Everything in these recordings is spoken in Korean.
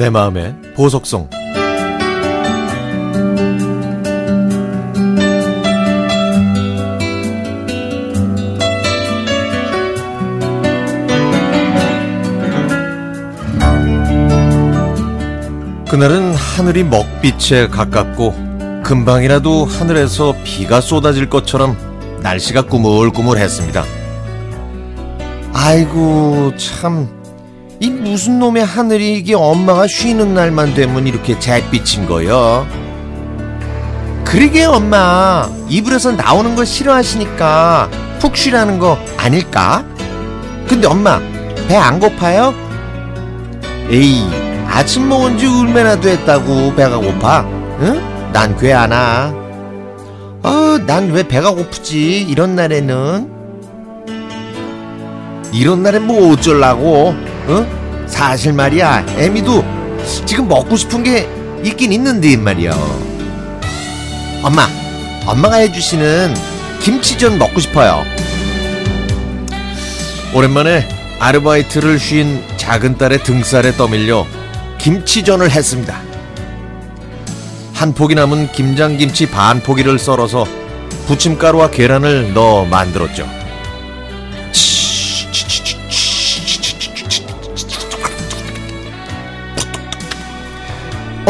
내 마음의 보석성 그날은 하늘이 먹빛에 가깝고 금방이라도 하늘에서 비가 쏟아질 것처럼 날씨가 꾸물꾸물했습니다. 아이고 참 이 무슨 놈의 하늘이 이게 엄마가 쉬는 날만 되면 이렇게 잿빛인 거요. 그러게 엄마 이불에서 나오는 거 싫어하시니까 푹 쉬라는 거 아닐까? 근데 엄마 배 안 고파요? 에이 아침 먹은 지 얼마나 됐다고 배가 고파? 응? 난 괴 안 와. 어, 난왜 배가 고프지? 이런 날에는 이런 날엔 뭐 어쩌려고? 어? 사실 말이야, 애미도 지금 먹고 싶은 게 있긴 있는데 말이야. 엄마, 엄마가 해주시는 김치전 먹고 싶어요. 오랜만에 아르바이트를 쉰 작은 딸의 등살에 떠밀려 김치전을 했습니다. 한 포기 남은 김장김치 반 포기를 썰어서 부침가루와 계란을 넣어 만들었죠.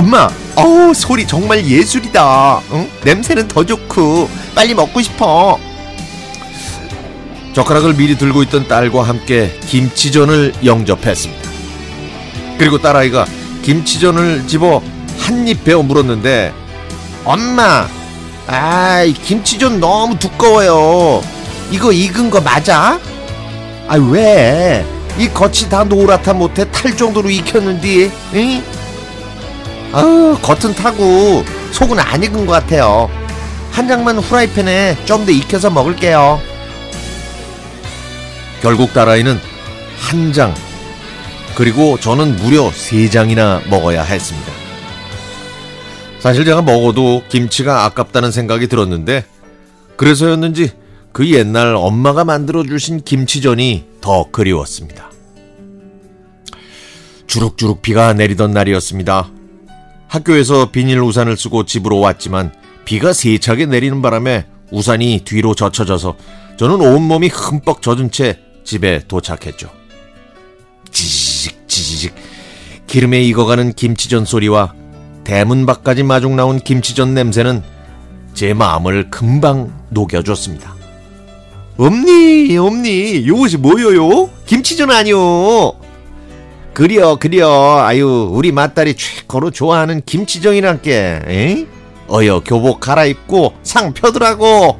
엄마, 어우 소리 정말 예술이다. 응? 냄새는 더 좋고 빨리 먹고 싶어. 젓가락을 미리 들고 있던 딸과 함께 김치전을 영접했습니다. 그리고 딸아이가 김치전을 집어 한 입 베어 물었는데 엄마, 아이 김치전 너무 두꺼워요. 이거 익은 거 맞아? 아 왜? 이 겉이 다 노랗다 못해 탈 정도로 익혔는데, 응? 아우 겉은 타고 속은 안 익은 것 같아요. 한 장만 후라이팬에 좀 더 익혀서 먹을게요. 결국 딸아이는 한 장, 그리고 저는 무려 세 장이나 먹어야 했습니다. 사실 제가 먹어도 김치가 아깝다는 생각이 들었는데, 그래서였는지 그 옛날 엄마가 만들어주신 김치전이 더 그리웠습니다. 주룩주룩 비가 내리던 날이었습니다. 학교에서 비닐 우산을 쓰고 집으로 왔지만 비가 세차게 내리는 바람에 우산이 뒤로 젖혀져서 저는 온몸이 흠뻑 젖은 채 집에 도착했죠. 지지직 지지직 기름에 익어가는 김치전 소리와 대문 밖까지 마중 나온 김치전 냄새는 제 마음을 금방 녹여줬습니다. 엄니 엄니 이것이 뭐요요? 김치전 아니요. 그려 그려 아유 우리 맏딸이 최고로 좋아하는 김치전이란께 에이? 어여 교복 갈아입고 상 펴더라고.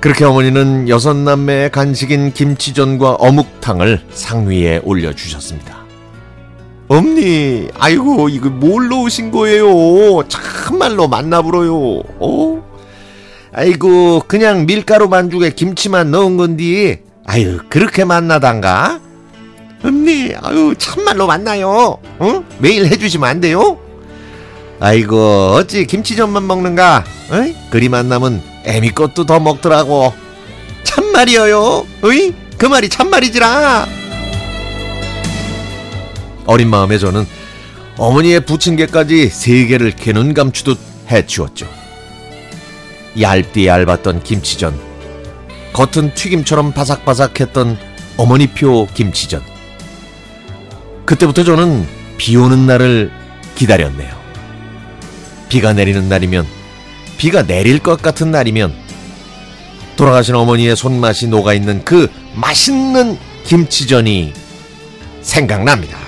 그렇게 어머니는 여섯 남매의 간식인 김치전과 어묵탕을 상 위에 올려주셨습니다. 엄니 아이고 이거 뭘 넣으신 거예요? 참말로 만나불어요. 어? 아이고 그냥 밀가루 반죽에 김치만 넣은 건디. 아유 그렇게 만나단가 언니, 아유, 참말로 만나요. 어? 매일 해주시면 안 돼요? 아이고, 어찌 김치전만 먹는가? 어이? 그리 만나면 애미 것도 더 먹더라고. 참말이에요. 어이? 그 말이 참말이지라. 어린 마음에 저는 어머니의 부침개까지 세 개를 개눈 감추듯 해치웠죠. 얇디 얇았던 김치전, 겉은 튀김처럼 바삭바삭했던 어머니표 김치전. 그때부터 저는 비 오는 날을 기다렸네요. 비가 내리는 날이면, 비가 내릴 것 같은 날이면, 돌아가신 어머니의 손맛이 녹아있는 그 맛있는 김치전이 생각납니다.